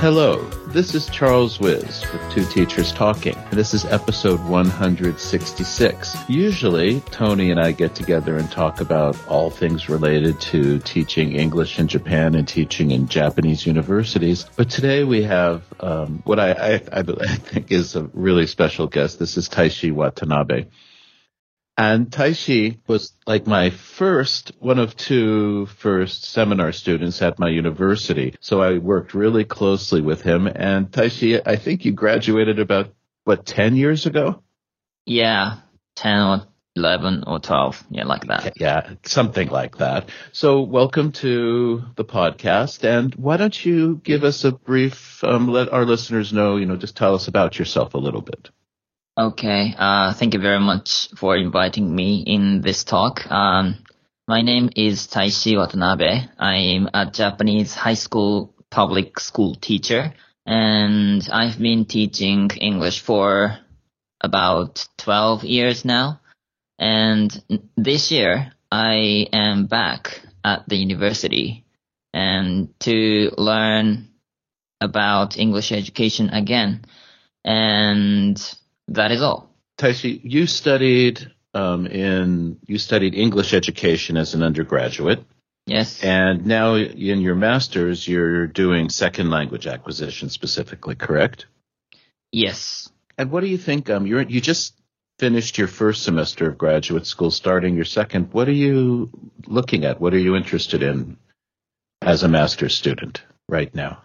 Hello, this is Charles Wiz with Two Teachers Talking. This is episode 166. Usually, Tony and I get together and talk about all things related to teaching English in Japan and teaching in Japanese universities. But today we have um, what I, I, I think is a really special guest. This is Taishi Watanabe. And Taishi was like my first, one of two first seminar students at my university. So I worked really closely with him. And Taishi, I think you graduated about, what, 10 years ago? Yeah, 10 or 11 or 12. Yeah, like that. Yeah, something like that. So welcome to the podcast. And why don't you give us a brief, um, let our listeners know, you know, just tell us about yourself a little bit. Okay. Uh, thank you very much for inviting me in this talk. Um, my name is Taishi Watanabe. I'm a Japanese high school public school teacher, and I've been teaching English for about 12 years now. And this year, I am back at the university and to learn about English education again. And that is all. Taishi, you studied um, in you studied English education as an undergraduate. Yes. And now in your master's, you're doing second language acquisition specifically, correct? Yes. And what do you think? Um, you you just finished your first semester of graduate school, starting your second. What are you looking at? What are you interested in as a master's student right now?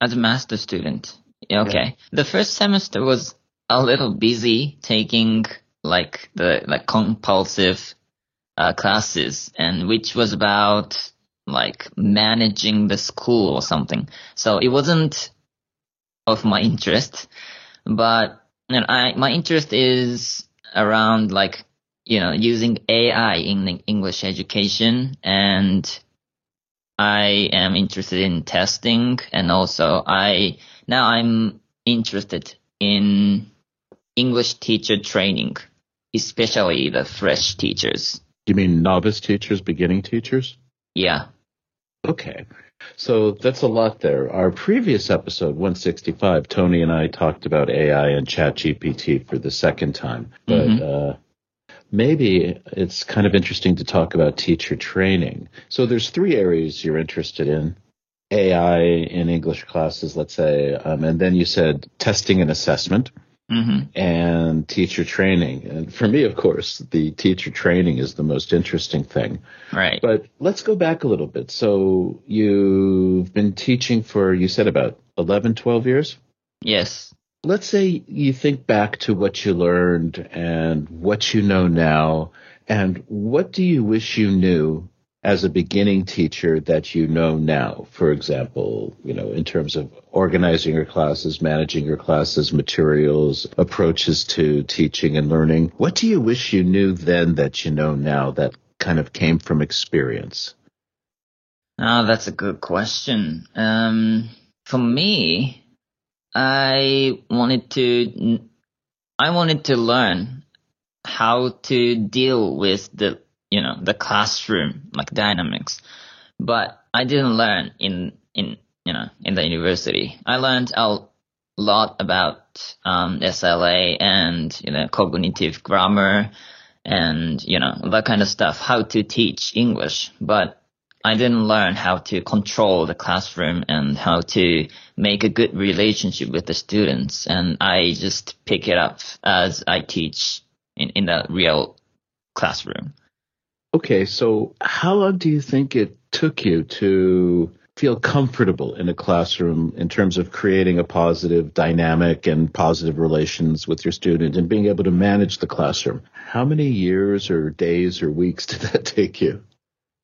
As a master's student, okay. Yeah. The first semester was a little busy taking like the like compulsive uh, classes and which was about like managing the school or something. So it wasn't of my interest, but you know, I my interest is around like you know using AI in English education and I am interested in testing and also I now I'm interested in English teacher training, especially the fresh teachers. You mean novice teachers, beginning teachers? Yeah. Okay. So that's a lot there. Our previous episode, 165, Tony and I talked about AI and ChatGPT for the second time. But mm-hmm. uh, maybe it's kind of interesting to talk about teacher training. So there's three areas you're interested in. AI in English classes, let's say, um, and then you said testing and assessment mm-hmm. and teacher training. And for me, of course, the teacher training is the most interesting thing. Right. But let's go back a little bit. So you've been teaching for, you said about 11, 12 years? Yes. Let's say you think back to what you learned and what you know now, and what do you wish you knew as a beginning teacher that you know now? For example, you know, in terms of organizing your classes, managing your classes, materials, approaches to teaching and learning. What do you wish you knew then that you know now that kind of came from experience? Oh, that's a good question. Um, for me, I wanted to, I wanted to learn how to deal with the you know, the classroom, like dynamics. But I didn't learn in, in, you know, in the university. I learned a lot about, um, SLA and, you know, cognitive grammar and, you know, that kind of stuff, how to teach English. But I didn't learn how to control the classroom and how to make a good relationship with the students. And I just pick it up as I teach in, in the real classroom. Okay, so how long do you think it took you to feel comfortable in a classroom in terms of creating a positive dynamic and positive relations with your student and being able to manage the classroom? How many years or days or weeks did that take you?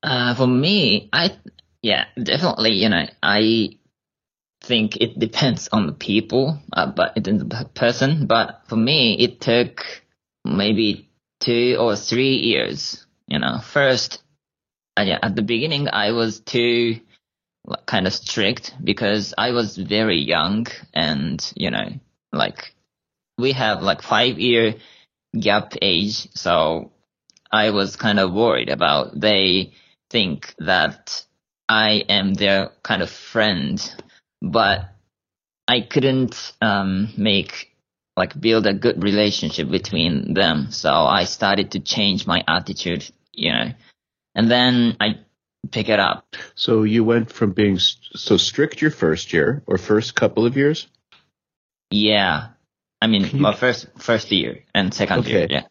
Uh, for me, I, yeah, definitely, you know, I think it depends on the people, uh, but it the person. But for me, it took maybe two or three years you know, first, uh, yeah, at the beginning, I was too kind of strict because I was very young and, you know, like we have like five year gap age. So I was kind of worried about they think that I am their kind of friend, but I couldn't um, make like build a good relationship between them. So I started to change my attitude, you know, and then I pick it up. So you went from being so strict your first year or first couple of years? Yeah. I mean, my first first year and second Okay. year. Yeah.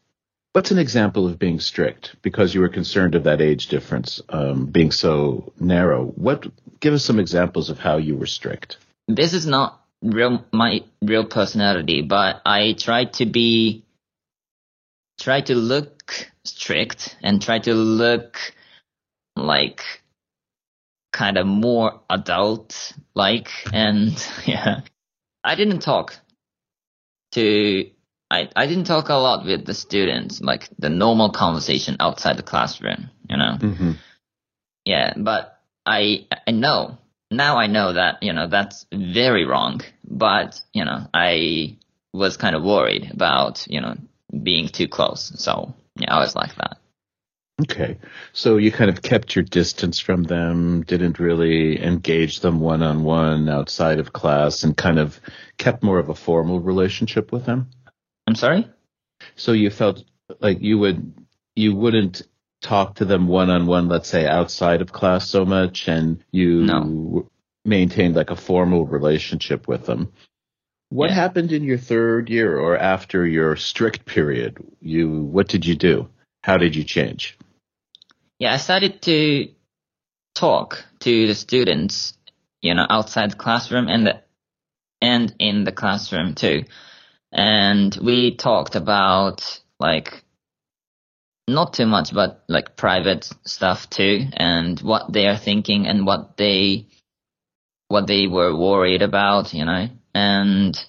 What's an example of being strict because you were concerned of that age difference um, being so narrow? What give us some examples of how you were strict? This is not real my real personality, but I try to be try to look strict and try to look like kind of more adult like and yeah. I didn't talk to I, I didn't talk a lot with the students, like the normal conversation outside the classroom, you know. Mm-hmm. Yeah, but I I know now I know that you know that's very wrong. But you know I was kind of worried about you know being too close. So yeah, I was like that. Okay. So you kind of kept your distance from them, didn't really engage them one on one outside of class, and kind of kept more of a formal relationship with them? I'm sorry. So you felt like you would you wouldn't talk to them one on one, let's say outside of class so much, and you No. maintained like a formal relationship with them. What Yeah. happened in your third year or after your strict period? You what did you do? How did you change? Yeah, I started to talk to the students, you know, outside the classroom and the, and in the classroom too. And we talked about like not too much, but like private stuff too, and what they are thinking and what they what they were worried about, you know. And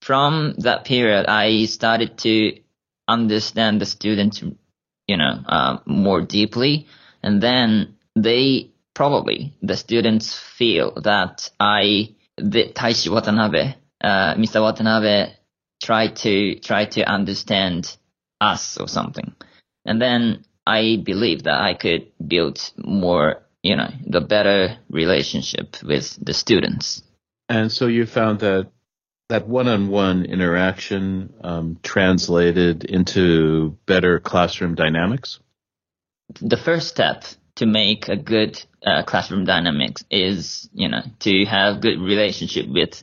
from that period, I started to understand the students, you know, uh, more deeply, and then they probably the students feel that I, the Taishi Watanabe, uh, Mr. Watanabe, try to try to understand us or something, and then I believe that I could build more, you know, the better relationship with the students. And so you found that that one-on-one interaction um, translated into better classroom dynamics. the first step to make a good uh, classroom dynamics is, you know, to have good relationship with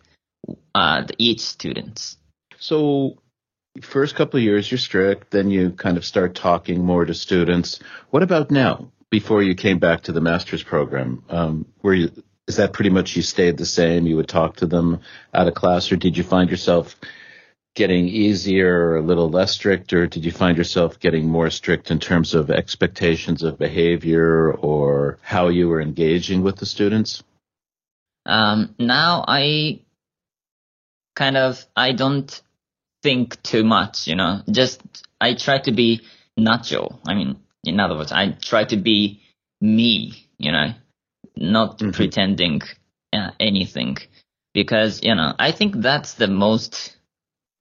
uh, the, each students. So, first couple of years you're strict, then you kind of start talking more to students. What about now? Before you came back to the master's program, um, were you? Is that pretty much you stayed the same? You would talk to them out of class, or did you find yourself getting easier or a little less strict, or did you find yourself getting more strict in terms of expectations of behavior or how you were engaging with the students? Um, now I kind of I don't think too much, you know. Just I try to be natural. I mean, in other words, I try to be me, you know, not Mhm. pretending uh, anything, because you know I think that's the most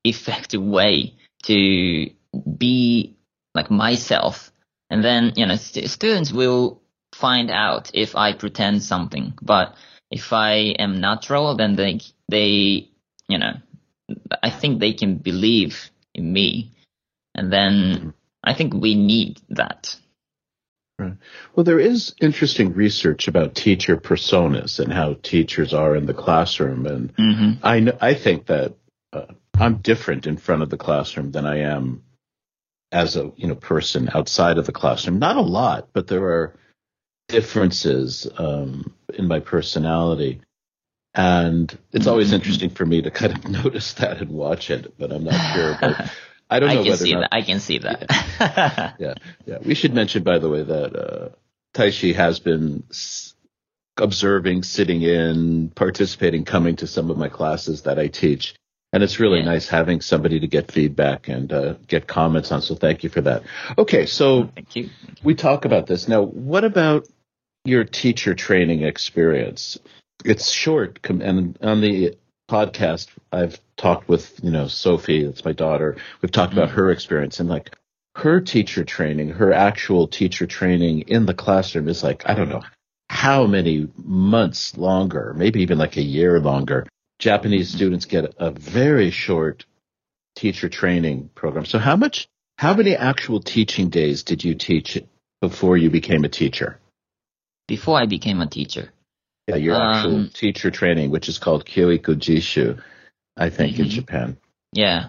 effective way to be like myself, and then you know st- students will find out if I pretend something, but if I am natural, then they they you know I think they can believe in me, and then I think we need that. Well, there is interesting research about teacher personas and how teachers are in the classroom, and hmm I kn- I think that uh, I'm different in front of the classroom than I am as a you know person outside of the classroom. Not a lot, but there are differences um, in my personality, and it's always Mhm. interesting for me to kind of notice that and watch it. But I'm not sure. But I don't I know can whether see not that. I can see that. yeah, yeah. We should mention, by the way, that uh, Taishi has been s- observing, sitting in, participating, coming to some of my classes that I teach. And it's really Yeah. nice having somebody to get feedback and uh, get comments on. So thank you for that. Okay, so Thank you. we talk about this. Now, what about your teacher training experience? It's short, and on the podcast, I've talked with, you know, Sophie, that's my daughter. We've talked about mm-hmm. her experience and like, her teacher training, her actual teacher training in the classroom is like, I don't know how many months longer, maybe even like a year longer. Japanese mm-hmm. students get a very short teacher training program. So how much, how many actual teaching days did you teach before you became a teacher? Before I became a teacher. Yeah, your actual um, teacher training, which is called Kyoiku Jishu, I think, mm-hmm. in Japan. Yeah.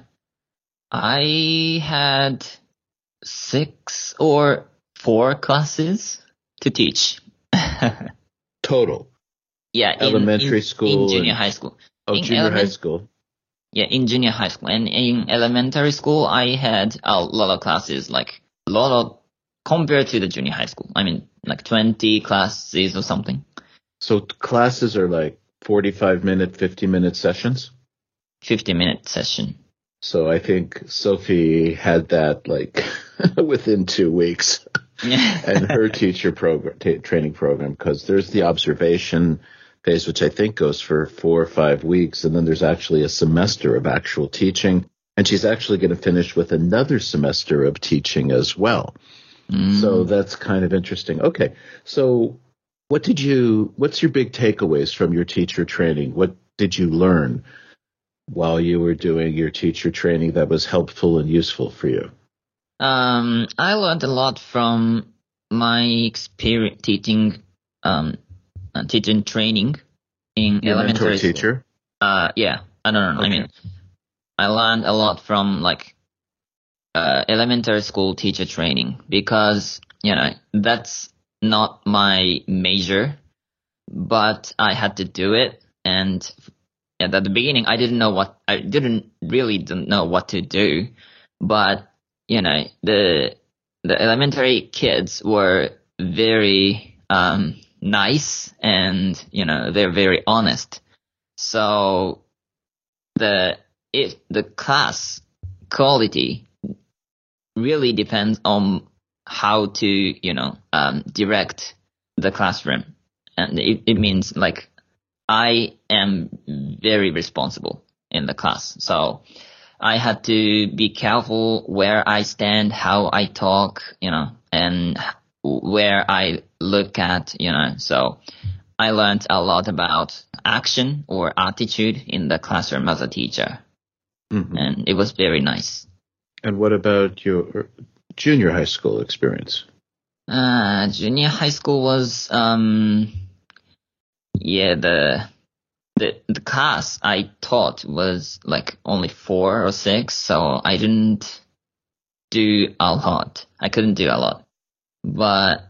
I had six or four classes to teach. Total. Yeah. Elementary in, in, school. In junior high school. Oh, in junior element- high school. Yeah, in junior high school. And in elementary school, I had a lot of classes, like a lot of, compared to the junior high school. I mean, like 20 classes or something. So classes are like 45 minute, 50 minute sessions? 50 minute session. So I think Sophie had that like within two weeks. and her teacher program, t- training program, because there's the observation phase, which I think goes for four or five weeks. And then there's actually a semester of actual teaching. And she's actually going to finish with another semester of teaching as well. Mm. So that's kind of interesting. Okay. So what did you, what's your big takeaways from your teacher training? What did you learn while you were doing your teacher training that was helpful and useful for you? Um, I learned a lot from my experience teaching, um, uh, teaching training in Your elementary mentor teacher. Uh, yeah, I don't know. Okay. I mean, I learned a lot from like uh, elementary school teacher training because you know that's not my major, but I had to do it. And at the beginning, I didn't know what I didn't really didn't know what to do, but you know the the elementary kids were very um, nice and you know they're very honest. So the it the class quality really depends on how to, you know, um, direct the classroom. And it, it means like I am very responsible in the class. So I had to be careful where I stand, how I talk, you know, and where I look at, you know. So I learned a lot about action or attitude in the classroom as a teacher. Mm-hmm. And it was very nice. And what about your junior high school experience? Uh, junior high school was, um, yeah, the, the, the class I taught was like only four or six, so I didn't do a lot. I couldn't do a lot. But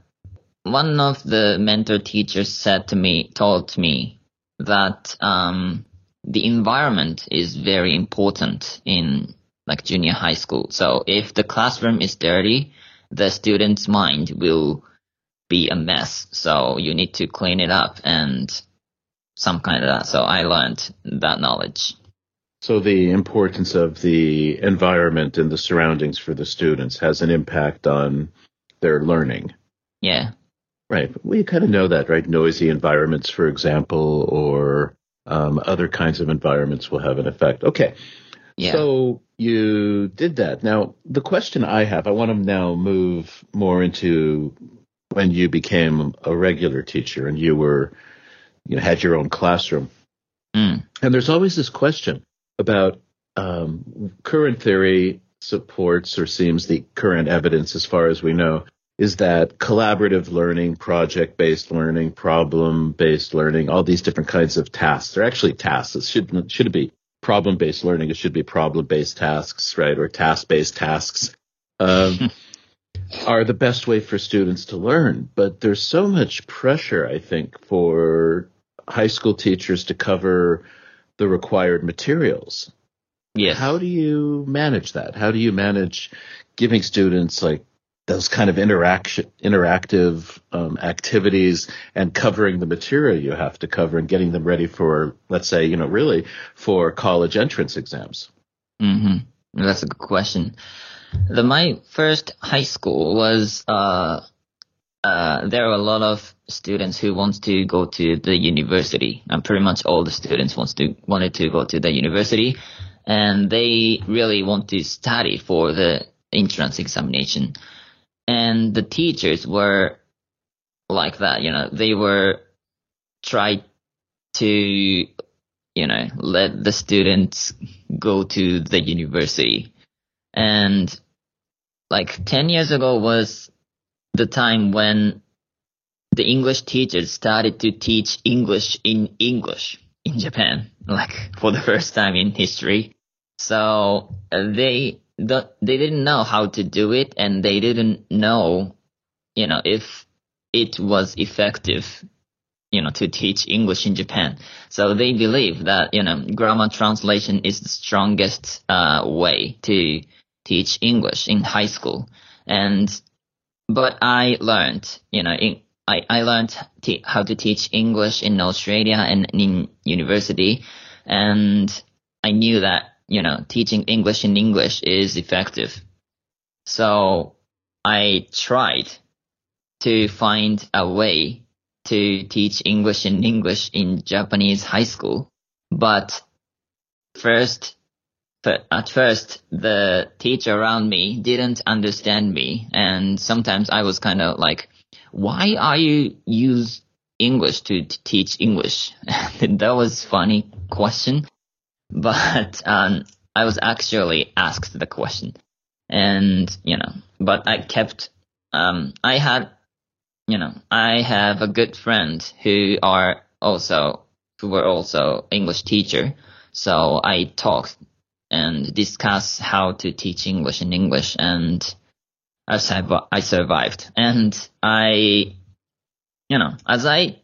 one of the mentor teachers said to me, told me that, um, the environment is very important in like junior high school. So if the classroom is dirty, the student's mind will be a mess. So you need to clean it up and some kind of that. So I learned that knowledge. So the importance of the environment and the surroundings for the students has an impact on their learning. Yeah. Right. We kind of know that, right? Noisy environments, for example, or um, other kinds of environments will have an effect. Okay. Yeah. So you did that. Now, the question I have, I want to now move more into when you became a regular teacher and you were, you know, had your own classroom. Mm. And there's always this question about um, current theory supports or seems the current evidence, as far as we know, is that collaborative learning, project based learning, problem based learning, all these different kinds of tasks. They're actually tasks. It should should be problem based learning. It should be problem based tasks, right? Or task based tasks. Um, are the best way for students to learn. But there's so much pressure, I think, for high school teachers to cover the required materials. Yes. How do you manage that? How do you manage giving students like those kind of interaction, interactive um, activities and covering the material you have to cover and getting them ready for, let's say, you know, really for college entrance exams? Mm-hmm. That's a good question. The, my first high school was, uh, uh, there are a lot of students who wants to go to the university, and pretty much all the students wants to wanted to go to the university, and they really want to study for the entrance examination. And the teachers were like that, you know, they were try to, you know, let the students go to the university. And like 10 years ago was the time when the English teachers started to teach English in English in Japan, like for the first time in history. So they the, they didn't know how to do it, and they didn't know, you know, if it was effective, you know, to teach English in Japan. So they believe that you know grammar translation is the strongest uh, way to teach English in high school, and but I learned, you know, in, I, I learned t- how to teach English in Australia and in university. And I knew that, you know, teaching English in English is effective. So I tried to find a way to teach English in English in Japanese high school. But first, at first, the teacher around me didn't understand me. And sometimes I was kind of like, why are you use English to, to teach English? that was funny question, but um, I was actually asked the question, and you know, but I kept. Um, I had, you know, I have a good friend who are also who were also English teacher, so I talked and discussed how to teach English in English and I, I survived. And I, you know, as I,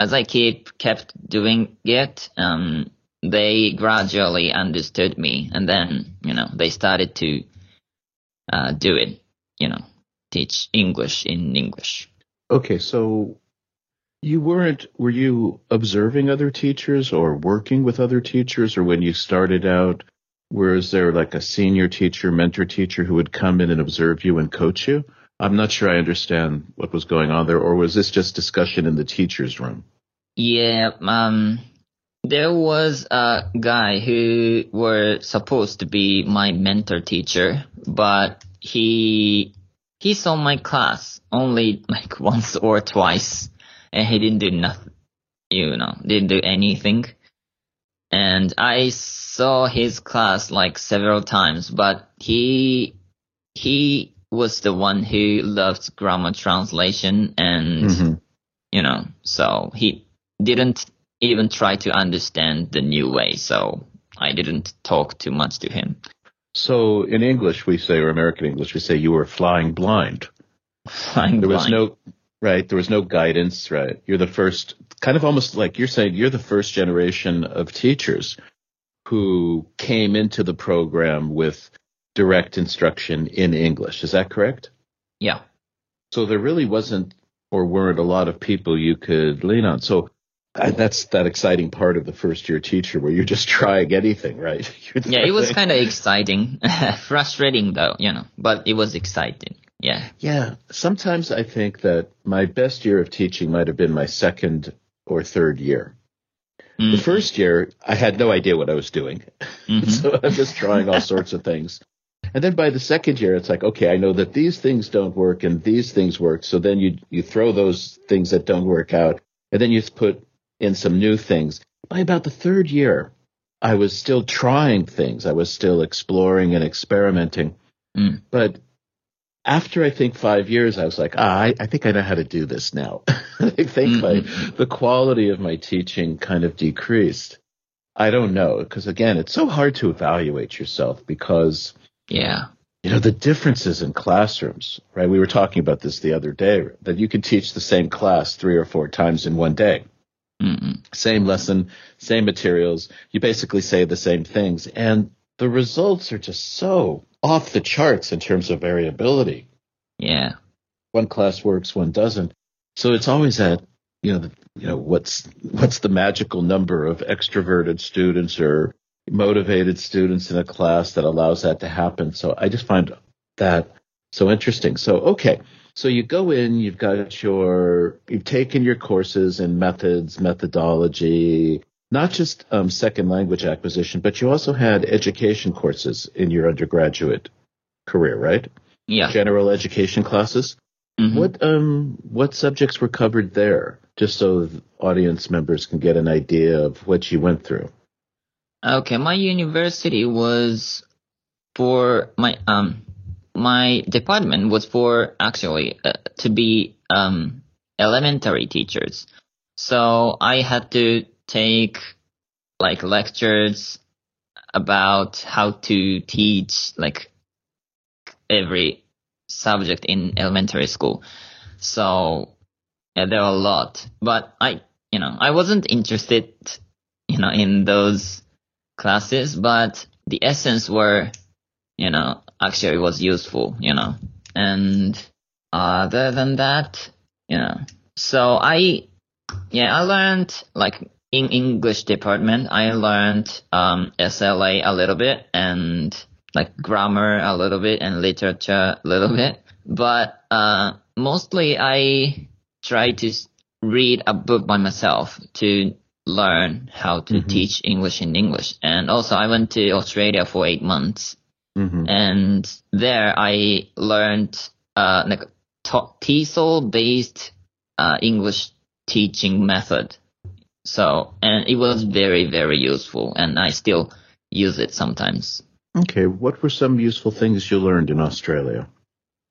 as I keep, kept doing it, um, they gradually understood me and then, you know, they started to, uh, do it, you know, teach English in English. Okay. So you weren't, were you observing other teachers or working with other teachers or when you started out, was there like a senior teacher, mentor teacher who would come in and observe you and coach you? I'm not sure I understand what was going on there, or was this just discussion in the teacher's room? Yeah, um, there was a guy who was supposed to be my mentor teacher, but he he saw my class only like once or twice, and he didn't do nothing. You know, didn't do anything. And I saw his class like several times, but he he was the one who loved grammar translation and mm-hmm. you know, so he didn't even try to understand the new way, so I didn't talk too much to him. So in English we say or American English we say you were flying blind. Flying there blind. was no right, there was no guidance, right? You're the first kind of almost like you're saying you're the first generation of teachers who came into the program with direct instruction in English. Is that correct? Yeah. So there really wasn't or weren't a lot of people you could lean on. So that's that exciting part of the first year teacher where you're just trying anything, right? yeah, it was kind of exciting, frustrating though, you know, but it was exciting. Yeah. Yeah. Sometimes I think that my best year of teaching might have been my second or third year. Mm-hmm. The first year, I had no idea what I was doing. Mm-hmm. so I'm just trying all sorts of things. And then by the second year, it's like, okay, I know that these things don't work and these things work. So then you, you throw those things that don't work out and then you put in some new things. By about the third year, I was still trying things. I was still exploring and experimenting. Mm. But after I think five years, I was like, ah, I, I think I know how to do this now. I think my, mm-hmm. the quality of my teaching kind of decreased. I don't know because again, it's so hard to evaluate yourself because yeah, you know the differences in classrooms, right? We were talking about this the other day that you can teach the same class three or four times in one day. Mm Same lesson, same materials. You basically say the same things, and the results are just so off the charts in terms of variability. Yeah. One class works, one doesn't. So it's always that, you know, the, you know, what's, what's the magical number of extroverted students or motivated students in a class that allows that to happen. So I just find that so interesting. So, okay. So you go in, you've got your, you've taken your courses in methods, methodology, not just um, second language acquisition, but you also had education courses in your undergraduate career, right? Yeah. General education classes. Mhm. What um what subjects were covered there? Just so the audience members can get an idea of what you went through. Okay, my university was for my um my department was for actually uh, to be um elementary teachers. So I had to take like lectures about how to teach like every subject in elementary school. So yeah, there are a lot, but I, you know, I wasn't interested, you know, in those classes, but the essence were, you know, actually it was useful, you know, and other than that, you know, so I, yeah, I learned like in English department, I learned um, SLA a little bit and like grammar a little bit and literature a little bit, but uh, mostly I try to read a book by myself to learn how to Mhm. teach English in English. And also I went to Australia for eight months Mm-hmm. and there I learned uh, like TESOL based uh, English teaching method. So, and it was very, very useful and I still use it sometimes. Okay, what were some useful things you learned in Australia?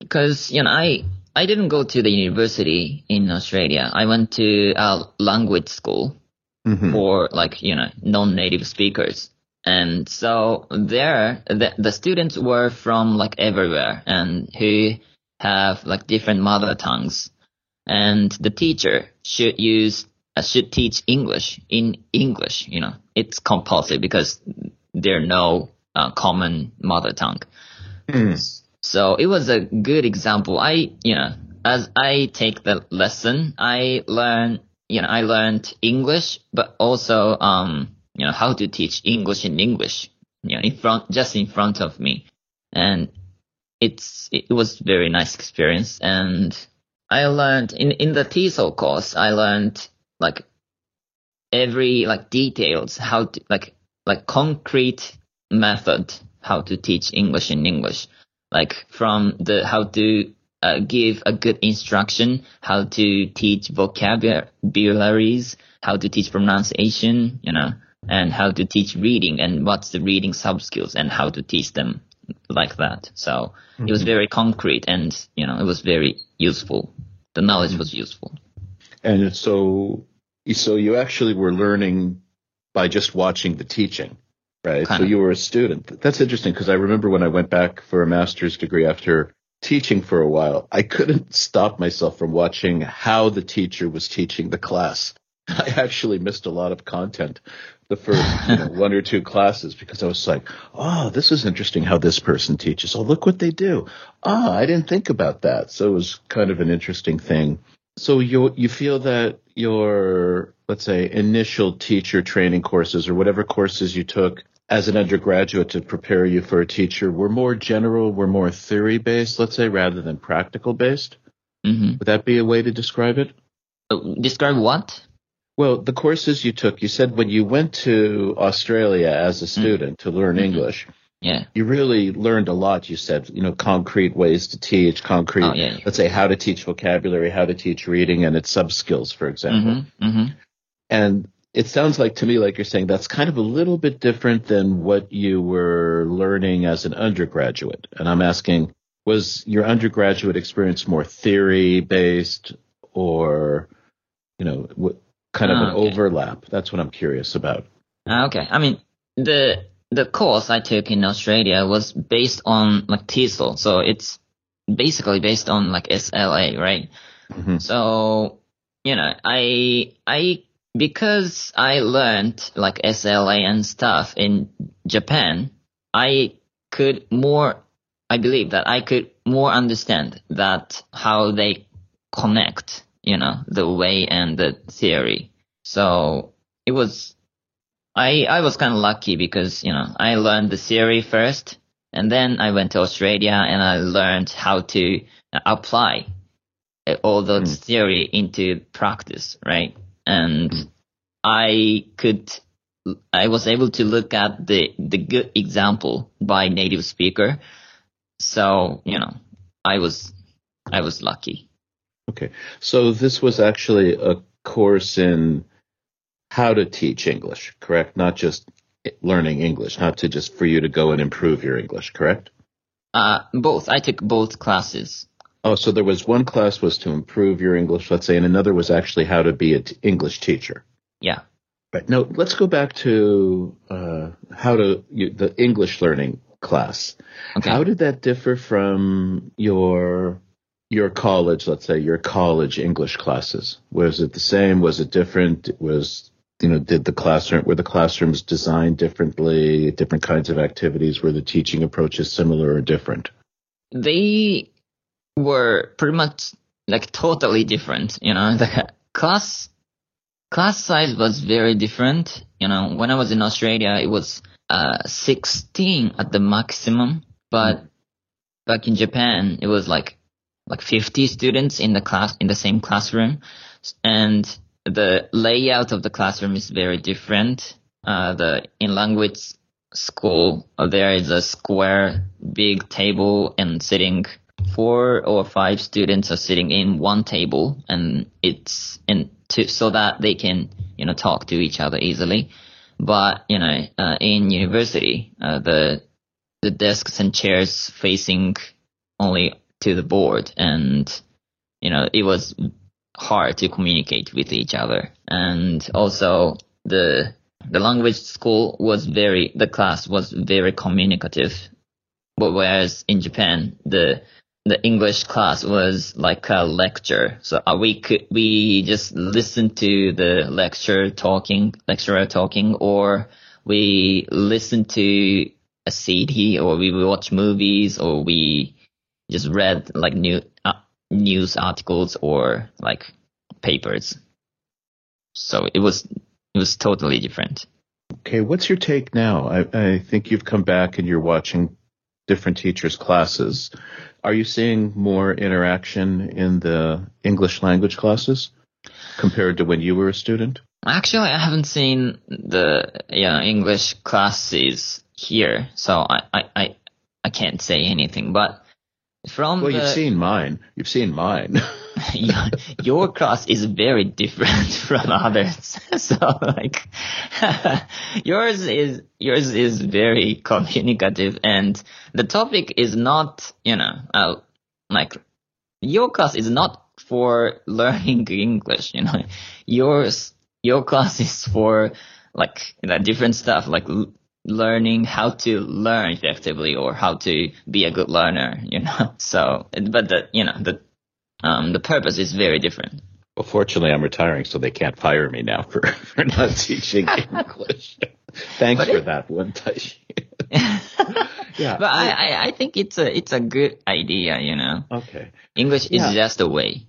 because you know I I didn't go to the university in Australia. I went to a language school Mm-hmm. for like you know non-native speakers, and so there the, the students were from like everywhere and who have like different mother tongues, and the teacher should use uh, should teach English in English. You know it's compulsory because there are no uh, common mother tongue. So it was a good example. I, you know, as I take the lesson, I learn, you know, I learned English, but also, um, you know, how to teach English in English, you know, in front, just in front of me. And it's, it was very nice experience. And I learned in, in the TESOL course, I learned like every, like details, how to, like, like concrete method, how to teach English in English like from the how to uh, give a good instruction, how to teach vocabularies, how to teach pronunciation, you know, and how to teach reading and what's the reading sub skills and how to teach them like that. So it was mm-hmm. very concrete and you know it was very useful. The knowledge was mm-hmm. useful. And so, so you actually were learning by just watching the teaching, right? So Kinda. you were a student. That's interesting because I remember when I went back for a master's degree after teaching for a while, I couldn't stop myself from watching how the teacher was teaching the class. I actually missed a lot of content the first you know, one or two classes because I was like, oh, this is interesting how this person teaches. Oh, look what they do. Ah, I didn't think about that. So it was kind of an interesting thing. So you you feel that your let's say initial teacher training courses or whatever courses you took as an undergraduate to prepare you for a teacher were more general, were more theory based, let's say, rather than practical based. hmm Would that be a way to describe it? describe what? Well, the courses you took, you said when you went to Australia as a student to learn Mhm. English, Yeah. you really learned a lot. You said, you know, concrete ways to teach, concrete, Oh, yeah, yeah. let's say how to teach vocabulary, how to teach reading and its sub skills, for example. hmm hmm And it sounds like to me like you're saying that's kind of a little bit different than what you were learning as an undergraduate. And I'm asking, was your undergraduate experience more theory based or, you know, what kind of Ah, an okay. overlap? That's what I'm curious about. Ah, Okay. I mean, the the course I took in Australia was based on like TESOL, so it's basically based on like SLA, right? Mhm. So you know, I I because I learned like SLA and stuff in Japan, I could more. I believe that I could more understand that how they connect, you know, the way and the theory. So it was I I was kind of lucky because you know I learned the theory first, and then I went to Australia and I learned how to apply uh, all those theory into practice, right? And I could I was able to look at the the good example by native speaker. so you know, I was I was lucky. Okay, so this was actually a course in how to teach English, correct? Not just learning English, not to just for you to go and improve your English, correct? Uh, both. I took both classes. Oh, so there was one class was to improve your English, let's say, and another was actually how to be an t- English teacher. Yeah. Right. Now let's go back to uh, how to you, the English learning class. Okay. How did that differ from your your college? Let's say your college English classes. Was it the same? Was it different? Was you know did the classroom were the classrooms designed differently? Different kinds of activities? Were the teaching approaches similar or different? they were pretty much like totally different. You know, the class class size was very different. You know, when I was in Australia, it was uh 16 at the maximum, but back in Japan, it was like like 50 students in the class in the same classroom, and the layout of the classroom is very different. Uh, the in language school, uh, there is a square big table and sitting four or five students are sitting in one table and it's in to, so that they can, you know, talk to each other easily. But, you know, uh, in university, uh, the, the desks and chairs facing only to the board and, you know, it was hard to communicate with each other. And also the, the language school was very, the class was very communicative. But whereas in Japan, the, the English class was like a lecture. So uh, we could, we just listened to the lecture talking, lecturer talking, or we listened to a CD, or we watch movies, or we just read like new, uh, news articles or like papers. So it was, it was totally different. Okay, what's your take now? I, I think you've come back and you're watching different teachers' classes. Are you seeing more interaction in the English language classes compared to when you were a student? Actually, I haven't seen the yeah English classes here, so I I, I, I can't say anything. But from Well, the, you've seen mine. You've seen mine. your, your class is very different from others. so like yours is yours is very communicative and the topic is not, you know, uh, like your class is not for learning English, you know. Yours your class is for like you know, different stuff like learning how to learn effectively or how to be a good learner, you know. So, but the you know the um, the purpose is very different. well, fortunately, I'm retiring, so they can't fire me now for, for not teaching English. Thanks But for it- that one, Taishi. Yeah. But I, I, I think it's a it's a good idea, you know. Okay. English Yeah. is just a way.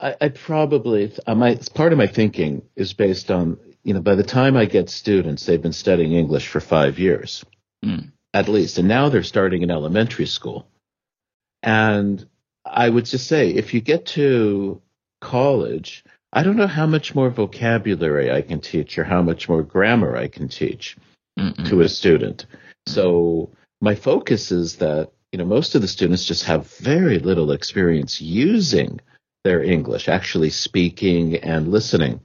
I, I probably uh, my part of my thinking is based on you know by the time I get students, they've been studying English for five years Mm. at least, and now they're starting in elementary school. And I would just say, if you get to college, I don't know how much more vocabulary I can teach or how much more grammar I can teach Mm-mm. to a student. So my focus is that, you know, most of the students just have very little experience using their English, actually speaking and listening,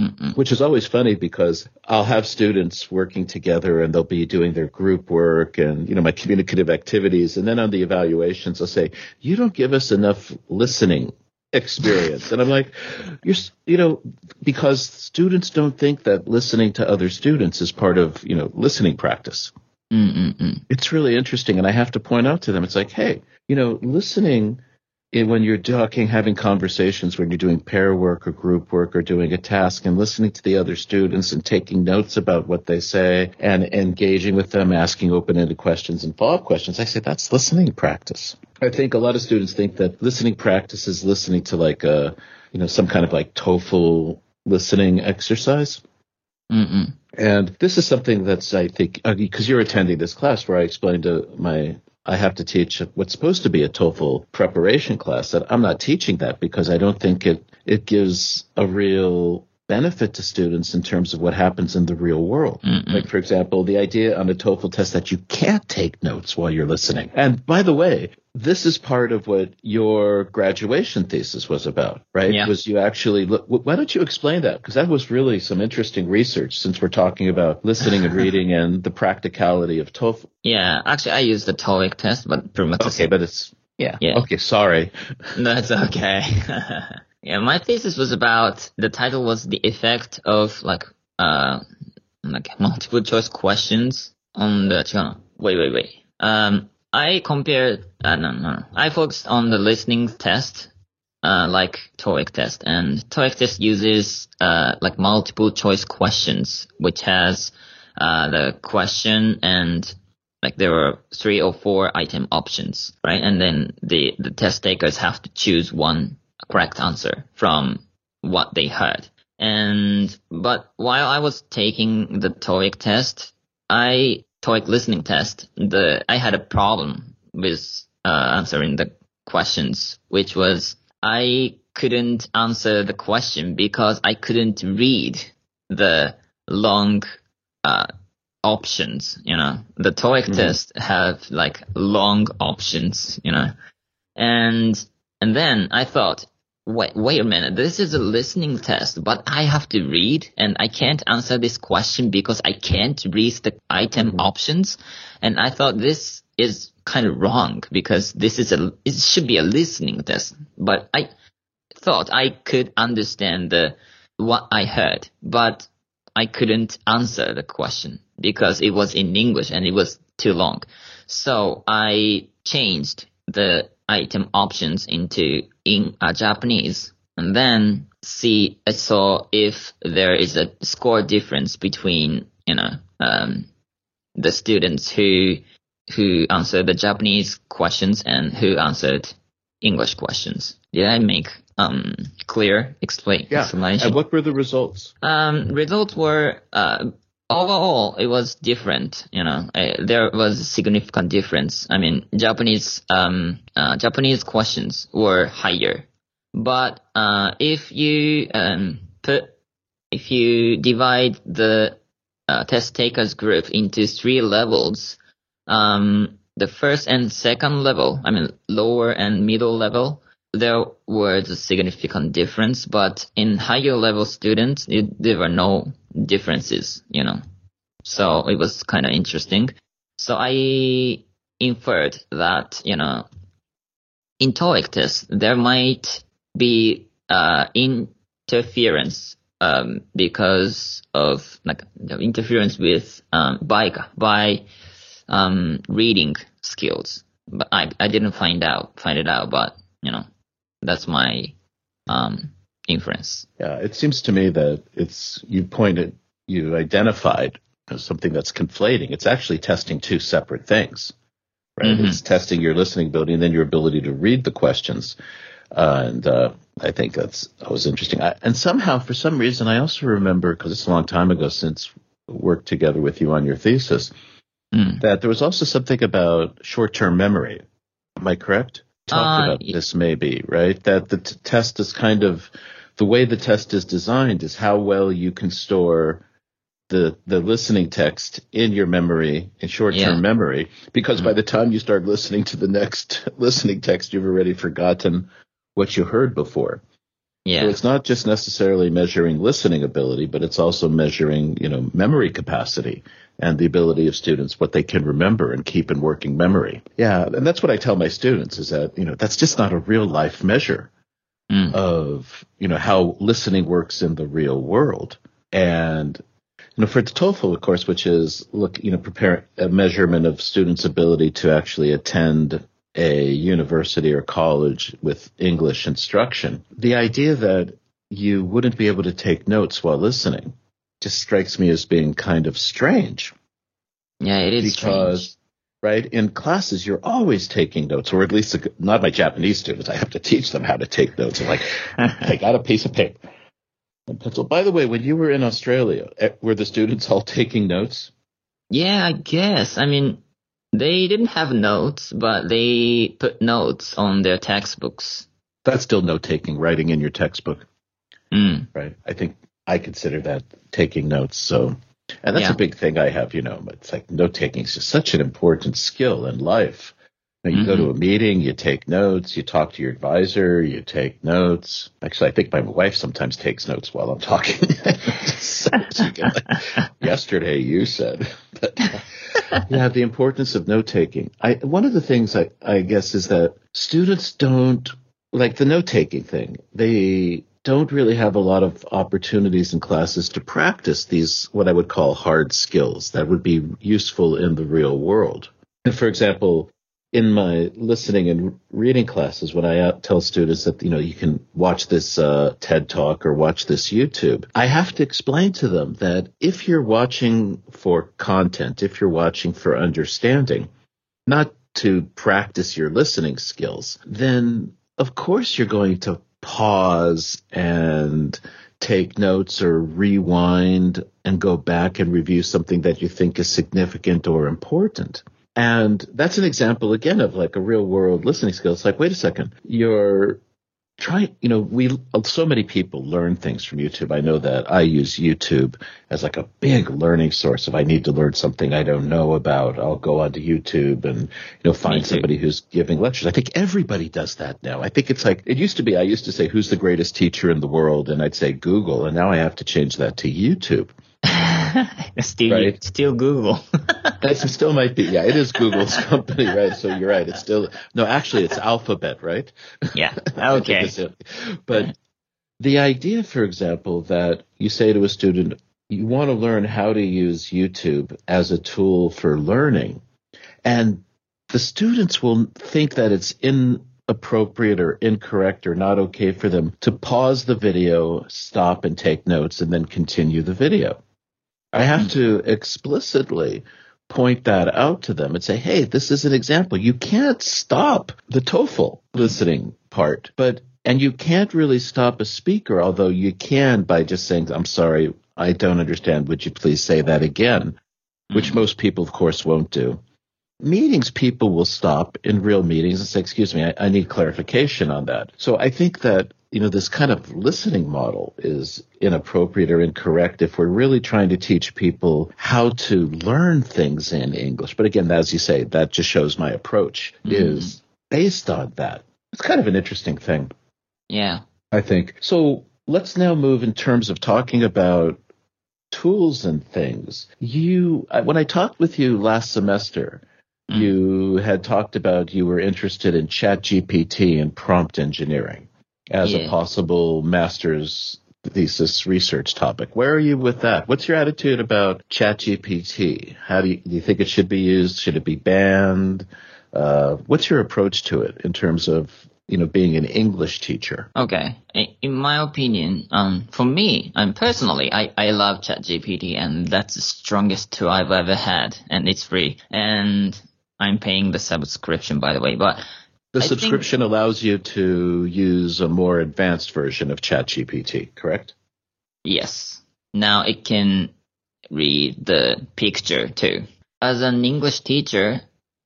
Mm-mm. which is always funny because I'll have students working together and they'll be doing their group work and, you know, my communicative activities. And then on the evaluations, I'll say, you don't give us enough listening experience. and I'm like, you're, you know, because students don't think that listening to other students is part of, you know, listening practice Mm-mm-mm. it's really interesting. And I have to point out to them, it's like, hey, you know, listening in, when you're talking, having conversations, when you're doing pair work or group work or doing a task and listening to the other students and taking notes about what they say and engaging with them, asking open-ended questions and follow-up questions. I say that's listening practice. I think a lot of students think that listening practice is listening to like a, you know, some kind of like TOEFL listening exercise. Mm-mm. And this is something that's, I think, uh, because you're attending this class where I explained to my, I have to teach what's supposed to be a TOEFL preparation class that I'm not teaching that because I don't think it, it gives a real benefit to students in terms of what happens in the real world. Mm-mm. Like, for example, the idea on a TOEFL test that you can't take notes while you're listening. And by the way, this is part of what your graduation thesis was about, right? Yeah. Was you actually look, why don't you explain that? Because that was really some interesting research since we're talking about listening and reading and the practicality of TOEFL. Yeah, actually, I used the TOEIC test, but pretty much. Okay, but it's. Yeah. yeah. Okay, sorry. That's okay. yeah, my thesis was about the title was the effect of like uh like multiple choice questions on the channel. Wait, wait, wait. Um, I compared no no no. I focused on the listening test uh like TOEIC test and TOEIC test uses uh like multiple choice questions which has uh the question and like there were three or four item options, right? And then the, the test takers have to choose one correct answer from what they heard. And, but while I was taking the TOEIC test, I, TOEIC listening test, the, I had a problem with, uh, answering the questions, which was I couldn't answer the question because I couldn't read the long, uh, options, you know. The TOEIC Mhm. test have like long options, you know. And and then I thought, wait wait a minute, this is a listening test, but I have to read and I can't answer this question because I can't read the item Mhm. options. And I thought this is kind of wrong because this is a it should be a listening test. But I thought I could understand the what I heard, but I couldn't answer the question because it was in English and it was too long. So I changed the item options into in uh, Japanese and then see so if there is a score difference between you know um, the students who who answered the Japanese questions and who answered English questions. Did I make um clear explain Yeah. explanation? And what were the results? Um, results were uh, overall it was different. You know, uh, there was a significant difference. I mean, Japanese um uh, Japanese questions were higher, but uh, if you um put if you divide the uh, test takers group into three levels, um, the first and second level, I mean lower and middle level, there was a significant difference, but in higher level students, it, there were no differences, you know. So it was kind of interesting. So I inferred that, you know, in TOEIC tests, there might be uh, interference um, because of like interference with um, by by um, reading skills. But I I didn't find out find it out, but you know that's my um, inference. Yeah, it seems to me that it's you pointed, you identified something that's conflating. It's actually testing two separate things, right? Mhm. It's testing your listening ability and then your ability to read the questions. Uh, and uh, I think that's that was interesting. I, and somehow, for some reason, I also remember because it's a long time ago since worked together with you on your thesis Mm. that there was also something about short-term memory. Am I correct? Talked Uh, about this maybe, right? That the t- test is kind of the way the test is designed is how well you can store the the listening text in your memory in short-term Yeah. memory because by Mm. the time you start listening to the next listening text you've already forgotten what you heard before. Yeah. So it's not just necessarily measuring listening ability, but it's also measuring, you know, memory capacity and the ability of students, what they can remember and keep in working memory. Yeah. And that's what I tell my students is that, you know, that's just not a real life measure Mm. of, you know, how listening works in the real world. And, you know, for the TOEFL, of course, which is look, you know, prepare a measurement of students' ability to actually attend a university or college with English instruction. The idea that you wouldn't be able to take notes while listening just strikes me as being kind of strange yeah, it is because strange. right in classes you're always taking notes or at least not my japanese students i have to teach them how to take notes i'm like take out a piece of paper and pencil by the way when you were in australia eh, were the students all taking notes Yeah, I guess. I mean, they didn't have notes, but they put notes on their textbooks. that's still note taking writing in your textbook Mm. right i think I consider that taking notes. So, and that's Yeah. a big thing I have, you know, it's like note taking is just such an important skill in life. You, know, you go to mm-hmm. a meeting, you take notes, you talk to your advisor, you take notes. Actually, I think my wife sometimes takes notes while I'm talking. So Yesterday you said, but yeah, the importance of note taking. I, one of the things I, I guess is that students don't like the note taking thing. They don't really have a lot of opportunities in classes to practice these, what I would call hard skills that would be useful in the real world. For example, in my listening and reading classes, when I uh, tell students that, you know, you can watch this uh, TED talk or watch this YouTube, I have to explain to them that if you're watching for content, if you're watching for understanding, not to practice your listening skills, then of course you're going to pause and take notes or rewind and go back and review something that you think is significant or important. And that's an example again of like a real world listening skill. It's like, wait a second, you're trying, you know, we, so many people learn things from YouTube. I know that I use YouTube as like a big learning source. If I need to learn something I don't know about, I'll go onto YouTube and, you know, find somebody who's giving lectures. I think everybody does that now. I think it's like, it used to be, I used to say, who's the greatest teacher in the world? And I'd say Google. And now I have to change that to YouTube. still, Right. still Google. That still might be, yeah, it is Google's company, right? So you're right. It's still, no, actually it's Alphabet, right? yeah. Okay. But the idea, for example, that you say to a student, you want to learn how to use YouTube as a tool for learning, and the students will think that it's inappropriate or incorrect or not okay for them to pause the video, stop and take notes, and then continue the video. I have hmm. to explicitly point that out to them and say, hey, this is an example. You can't stop the TOEFL listening part, but, and you can't really stop a speaker, although you can by just saying, I'm sorry, I don't understand. Would you please say that again? Which hmm. most people, of course, won't do. Meetings, people will stop in real meetings and say, excuse me, I, I need clarification on that. So I think that you know, this kind of listening model is inappropriate or incorrect if we're really trying to teach people how to learn things in English. But again, as you say, that just shows my approach is based on that. It's kind of an interesting thing, Yeah. I think. So let's now move in terms of talking about tools and things. You, when I talked with you last semester, Mm. you had talked about you were interested in chat GPT and prompt engineering as a possible master's thesis research topic. Where are you with that? What's your attitude about chat GPT? How do you, do you think it should be used? Should it be banned? Uh, what's your approach to it in terms of, you know, being an English teacher? Okay. In my opinion, um, for me, um, personally, I, I love ChatGPT and that's the strongest tool I've ever had and it's free. And I'm paying the subscription, by the way, but The I think- subscription allows you to use a more advanced version of ChatGPT, correct? yes, now it can read the picture too. As an English teacher,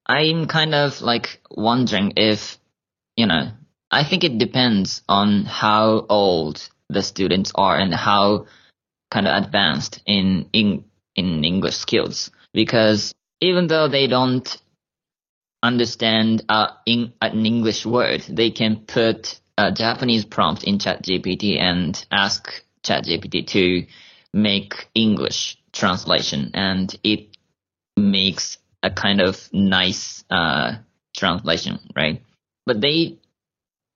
I'm kind of like wondering if, you know, I think it depends on how old the students are and how kind of advanced in in in English skills because even though they don't understand uh, in, an English word, they can put a Japanese prompt in ChatGPT and ask ChatGPT to make English translation, and it makes a kind of nice uh, translation, right? But they,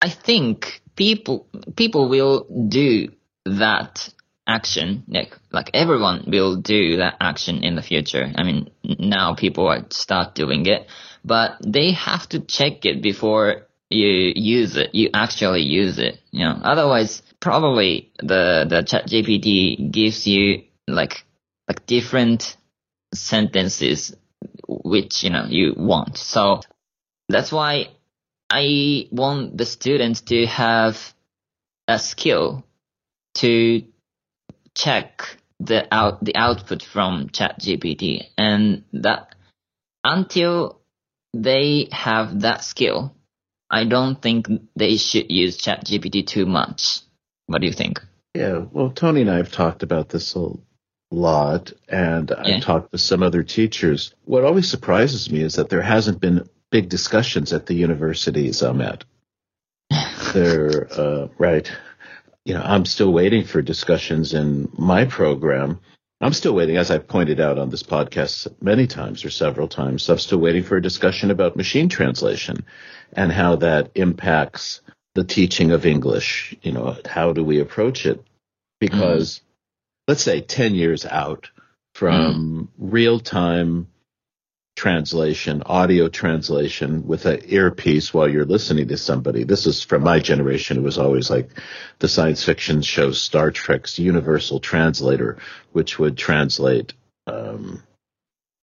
I think people people will do that action. Like like everyone will do that action in the future. I mean now people are start doing it but they have to check it before you use it you actually use it you know. Otherwise probably the the chat gpt gives you like like different sentences which you know you want. So that's why i want the students to have a skill to check the out the output from ChatGPT, and that until they have that skill, I don't think they should use ChatGPT too much. What do you think? Yeah, well, Tony and I have talked about this a lot, and Yeah. I've talked with some other teachers. What always surprises me is that there hasn't been big discussions at the universities I'm at. They're uh, right. You know, I'm still waiting for discussions in my program. I'm still waiting, as I've pointed out on this podcast many times or several times. I'm still waiting for a discussion about machine translation and how that impacts the teaching of English. You know, how do we approach it? Because let's say 10 years out from mm. real time translation, audio translation with an earpiece while you're listening to somebody. This is from my generation. It was always like the science fiction show Star Trek's Universal Translator, which would translate, um,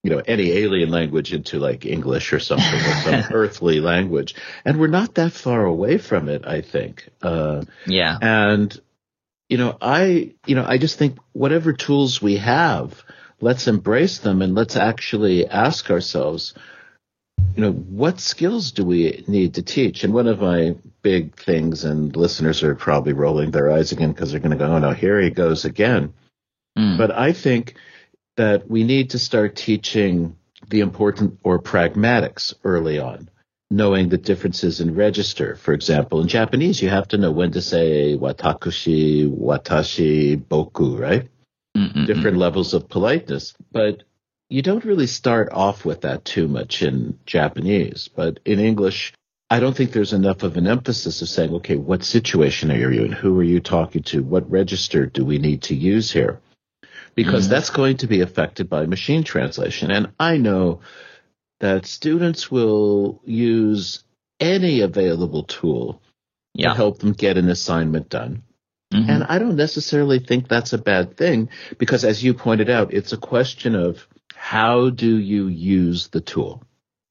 you know, any alien language into like English or something or some earthly language. And we're not that far away from it, I think. Uh, Yeah. and, you know, I, you know, I just think whatever tools we have, let's embrace them and let's actually ask ourselves, you know, what skills do we need to teach? And one of my big things, and listeners are probably rolling their eyes again because they're going to go, oh no, here he goes again. Mm. But I think that we need to start teaching the important or pragmatics early on, knowing the differences in register. For example, in Japanese, you have to know when to say watakushi, watashi, boku, right? Mm-mm-mm. Different levels of politeness. But you don't really start off with that too much in Japanese. But in English, I don't think there's enough of an emphasis of saying, okay, what situation are you in? Who are you talking to? What register do we need to use here? Because Mhm. that's going to be affected by machine translation. And I know that students will use any available tool Yeah. to help them get an assignment done. Mhm. And I don't necessarily think that's a bad thing because as you pointed out, it's a question of how do you use the tool?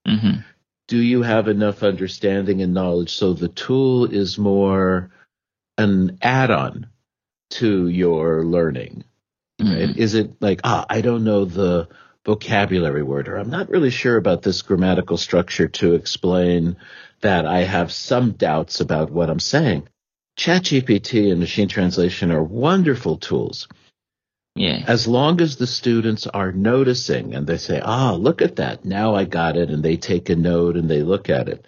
Mhm. Do you have enough understanding and knowledge so the tool is more an add-on to your learning? Right? Mhm. Is it like, ah, I don't know the vocabulary word, or I'm not really sure about this grammatical structure to explain that I have some doubts about what I'm saying. ChatGPT and machine translation are wonderful tools Yeah. as long as the students are noticing and they say, ah, look at that. Now I got it. And they take a note and they look at it.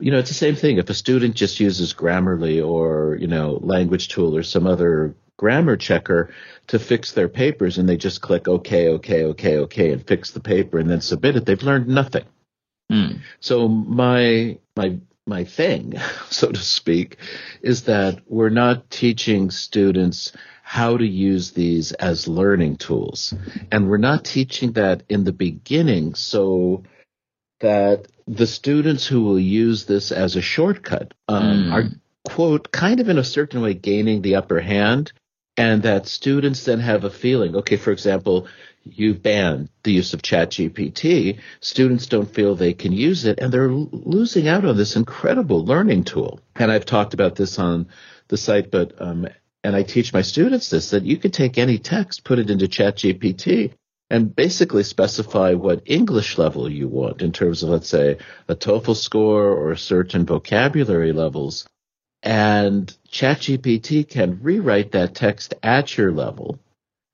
You know, it's the same thing. If a student just uses Grammarly or, you know, language tool or some other grammar checker to fix their papers and they just click OK, OK, OK, OK and fix the paper and then submit it, they've learned nothing. Mm. So my my my thing, so to speak, is that we're not teaching students how to use these as learning tools. And we're not teaching that in the beginning so that the students who will use this as a shortcut um, Mm. are quote kind of in a certain way gaining the upper hand and that students then have a feeling okay for example you ban the use of ChatGPT, students don't feel they can use it, and they're losing out on this incredible learning tool. And I've talked about this on the site, but um, and I teach my students this that you can take any text, put it into ChatGPT, and basically specify what English level you want in terms of, let's say, a TOEFL score or certain vocabulary levels. And ChatGPT can rewrite that text at your level.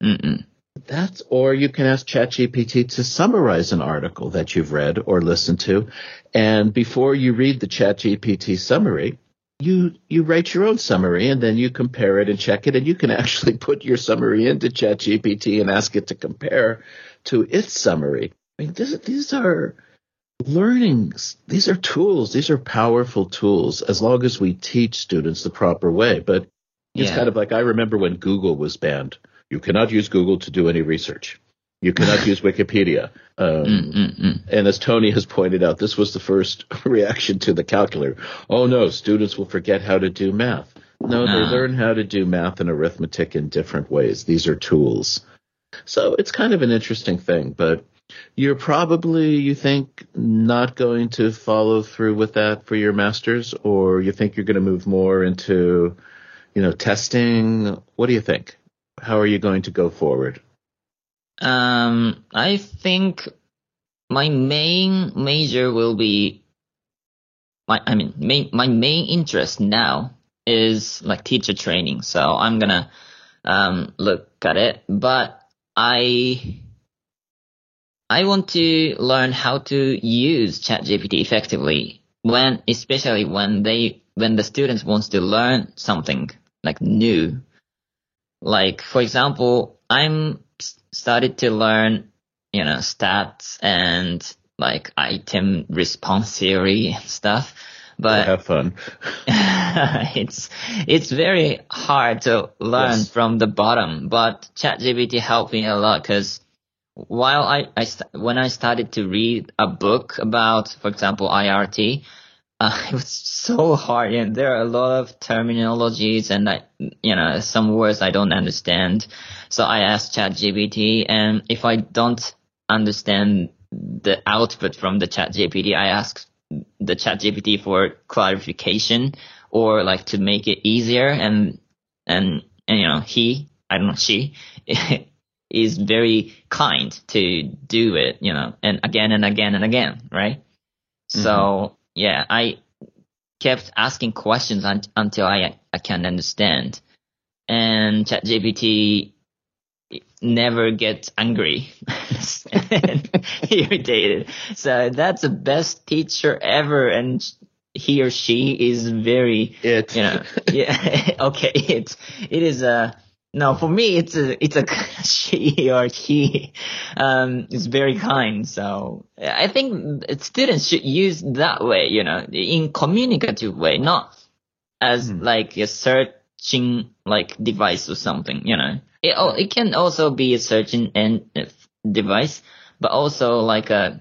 Mm-mm. That's, or you can ask ChatGPT to summarize an article that you've read or listened to. And before you read the ChatGPT summary, you, you write your own summary and then you compare it and check it. And you can actually put your summary into ChatGPT and ask it to compare to its summary. I mean, this, these are learnings. These are tools. These are powerful tools as long as we teach students the proper way. But it's Yeah. kind of like I remember when Google was banned. You cannot use Google to do any research. You cannot use Wikipedia. Um, Mm-mm-mm. and as Tony has pointed out, this was the first reaction to the calculator. Oh no, students will forget how to do math. No, they Ah. learn how to do math and arithmetic in different ways. These are tools. So it's kind of an interesting thing, but you're probably, you think, not going to follow through with that for your masters, or you think you're going to move more into, you know, testing? What do you think? How are you going to go forward? Um, I think my main major will be my. I mean, main, my main interest now is like teacher training. So I'm gonna um, look at it, but I I want to learn how to use ChatGPT effectively when, especially when they when the students wants to learn something like new. Like for example, I'm started to learn, you know, stats and like item response theory and stuff. But have fun. it's it's very hard to learn yes. from the bottom. But ChatGPT helped me a lot because while I, I when I started to read a book about, for example, IRT, uh, it was so hard and there are a lot of terminologies and I, you know, some words I don't understand. So I asked ChatGPT and if I don't understand the output from the ChatGPT, I ask the ChatGPT for clarification or like to make it easier and, and, and you know, he, I don't know, she is very kind to do it, you know, and again and again and again, right? Mm-hmm. So yeah, I kept asking questions un- until I I can understand, and ChatGPT never gets angry irritated. So that's the best teacher ever, and he or she is very, it. you know, yeah, okay, it it is a no, for me, it's a, it's a she or he, um, is very kind. So I think students should use that way, you know, in communicative way, not as mm. like a searching like device or something, you know. It, it can also be a searching and uh, device, but also like a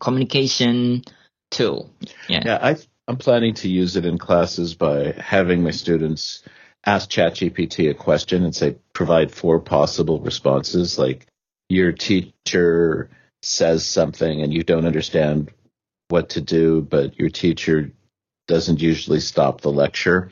communication tool. Yeah. Yeah. I, I'm planning to use it in classes by having my students ask ChatGPT a question and say, provide four possible responses. Like your teacher says something and you don't understand what to do, but your teacher doesn't usually stop the lecture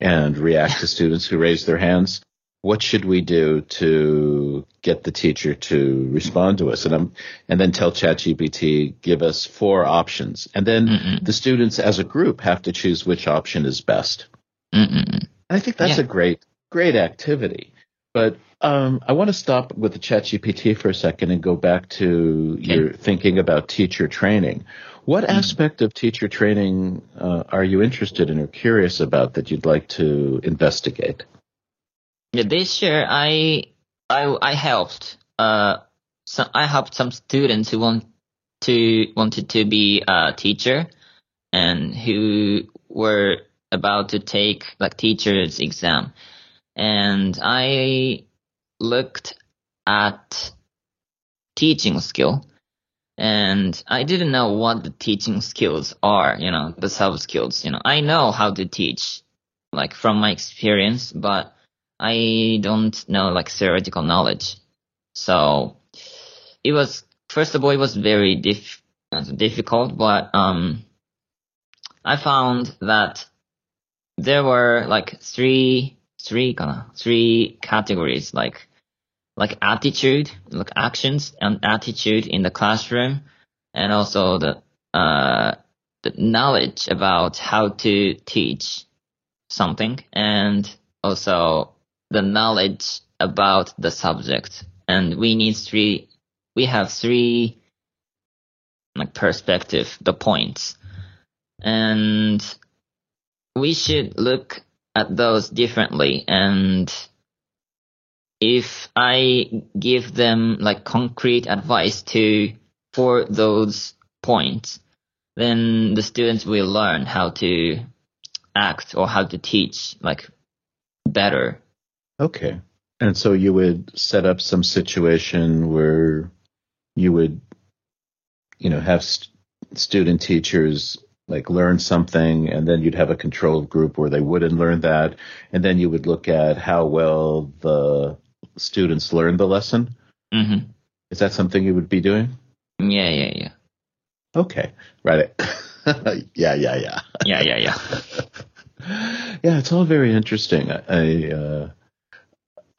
and react to students who raise their hands. What should we do to get the teacher to respond to us? And I'm, and then tell ChatGPT, give us four options. And then Mm-mm. the students as a group have to choose which option is best. Mm-mm. I think that's yeah. a great, great activity. But um, I want to stop with the ChatGPT for a second and go back to okay. your thinking about teacher training. What mm-hmm. aspect of teacher training uh, are you interested in or curious about that you'd like to investigate? Yeah, this year I I, I helped uh some I helped some students who want to wanted to be a teacher and who were about to take like teacher's exam and I looked at teaching skill and I didn't know what the teaching skills are, you know, the sub skills, you know, I know how to teach like from my experience, but I don't know like theoretical knowledge. So it was, first of all, it was very diff- difficult, but, um, I found that there were like three, categories, like, like attitude, like actions and attitude in the classroom, and also the, uh, the knowledge about how to teach something, and also the knowledge about the subject. And we need three, we have three, like perspective, the points. And we should look at those differently and if I give them like concrete advice to for those points, then the students will learn how to act or how to teach like better. Okay. And so you would set up some situation where you would, you know, have st- student teachers like learn something and then you'd have a control group where they wouldn't learn that. And then you would look at how well the students learned the lesson. Mm-hmm. is that something you would be doing? Yeah yeah yeah. Okay. Right. Yeah yeah yeah. Yeah yeah yeah. Yeah it's all very interesting. I, I uh,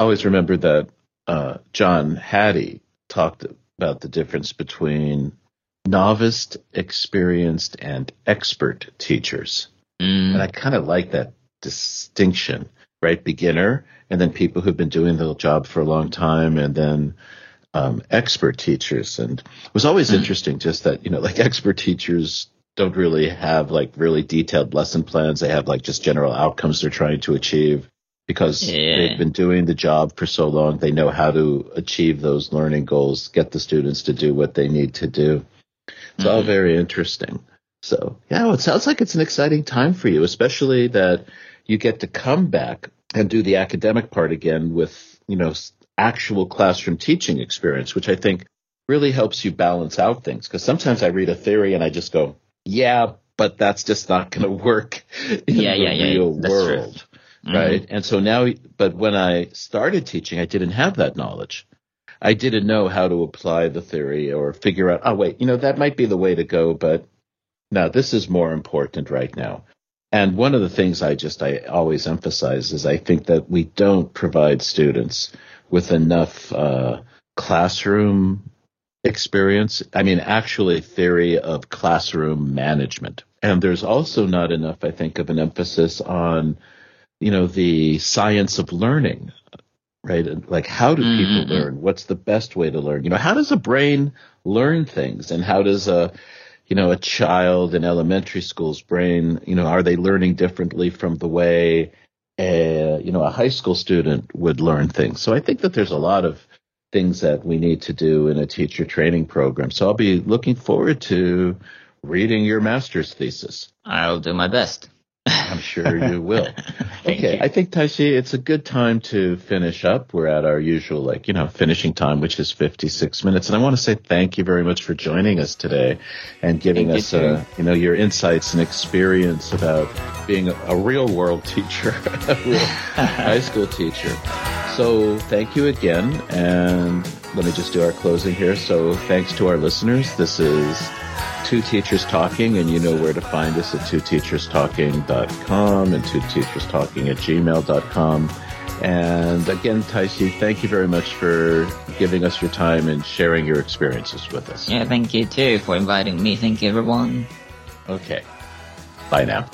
always remember that uh, john hattie talked about the difference between novice, experienced, and expert teachers. Mm. And I kind of like that distinction right? Beginner, and then people who've been doing the job for a long time, and then um, expert teachers. And it was always mm. interesting just that, you know, like expert teachers don't really have like really detailed lesson plans. They have like just general outcomes they're trying to achieve because yeah. they've been doing the job for so long. They know how to achieve those learning goals, get the students to do what they need to do. It's mm-hmm. all very interesting. So yeah, well, it sounds like it's an exciting time for you, especially that you get to come back and do the academic part again with, you know, actual classroom teaching experience, which I think really helps you balance out things. Because sometimes I read a theory and I just go, yeah, but that's just not going to work in yeah, the yeah, real yeah. world. Mm-hmm. Right. And so now, but when I started teaching, I didn't have that knowledge. I didn't know how to apply the theory or figure out, oh, wait, you know, that might be the way to go, but no, this is more important right now. And one of the things I just, I always emphasize is I think that we don't provide students with enough uh, classroom experience. I mean, actually, theory of classroom management. And there's also not enough, I think, of an emphasis on, you know, the science of learning, right? Like, how do people mm-hmm. learn? What's the best way to learn? You know, how does a brain learn things? And how does a, you know, a child in elementary school's brain, you know, are they learning differently from the way a, you know, a high school student would learn things. So I think that there's a lot of things that we need to do in a teacher training program. So I'll be looking forward to reading your master's thesis. I'll do my best. I'm sure you will. okay, you. I think Taishi, it's a good time to finish up. We're at our usual, like you know, finishing time, which is 56 minutes, and I want to say thank you very much for joining us today and giving thank us, you, uh, you know, your insights and experience about being a, a real world teacher, a real high school teacher. So thank you again, and let me just do our closing here. So thanks to our listeners. This is Two Teachers Talking, and you know where to find us at twoteacherstalking.com and twoteacherstalking at gmail.com. And again, Taishi, thank you very much for giving us your time and sharing your experiences with us. Yeah, thank you too for inviting me. Thank you, everyone. Okay. Bye now.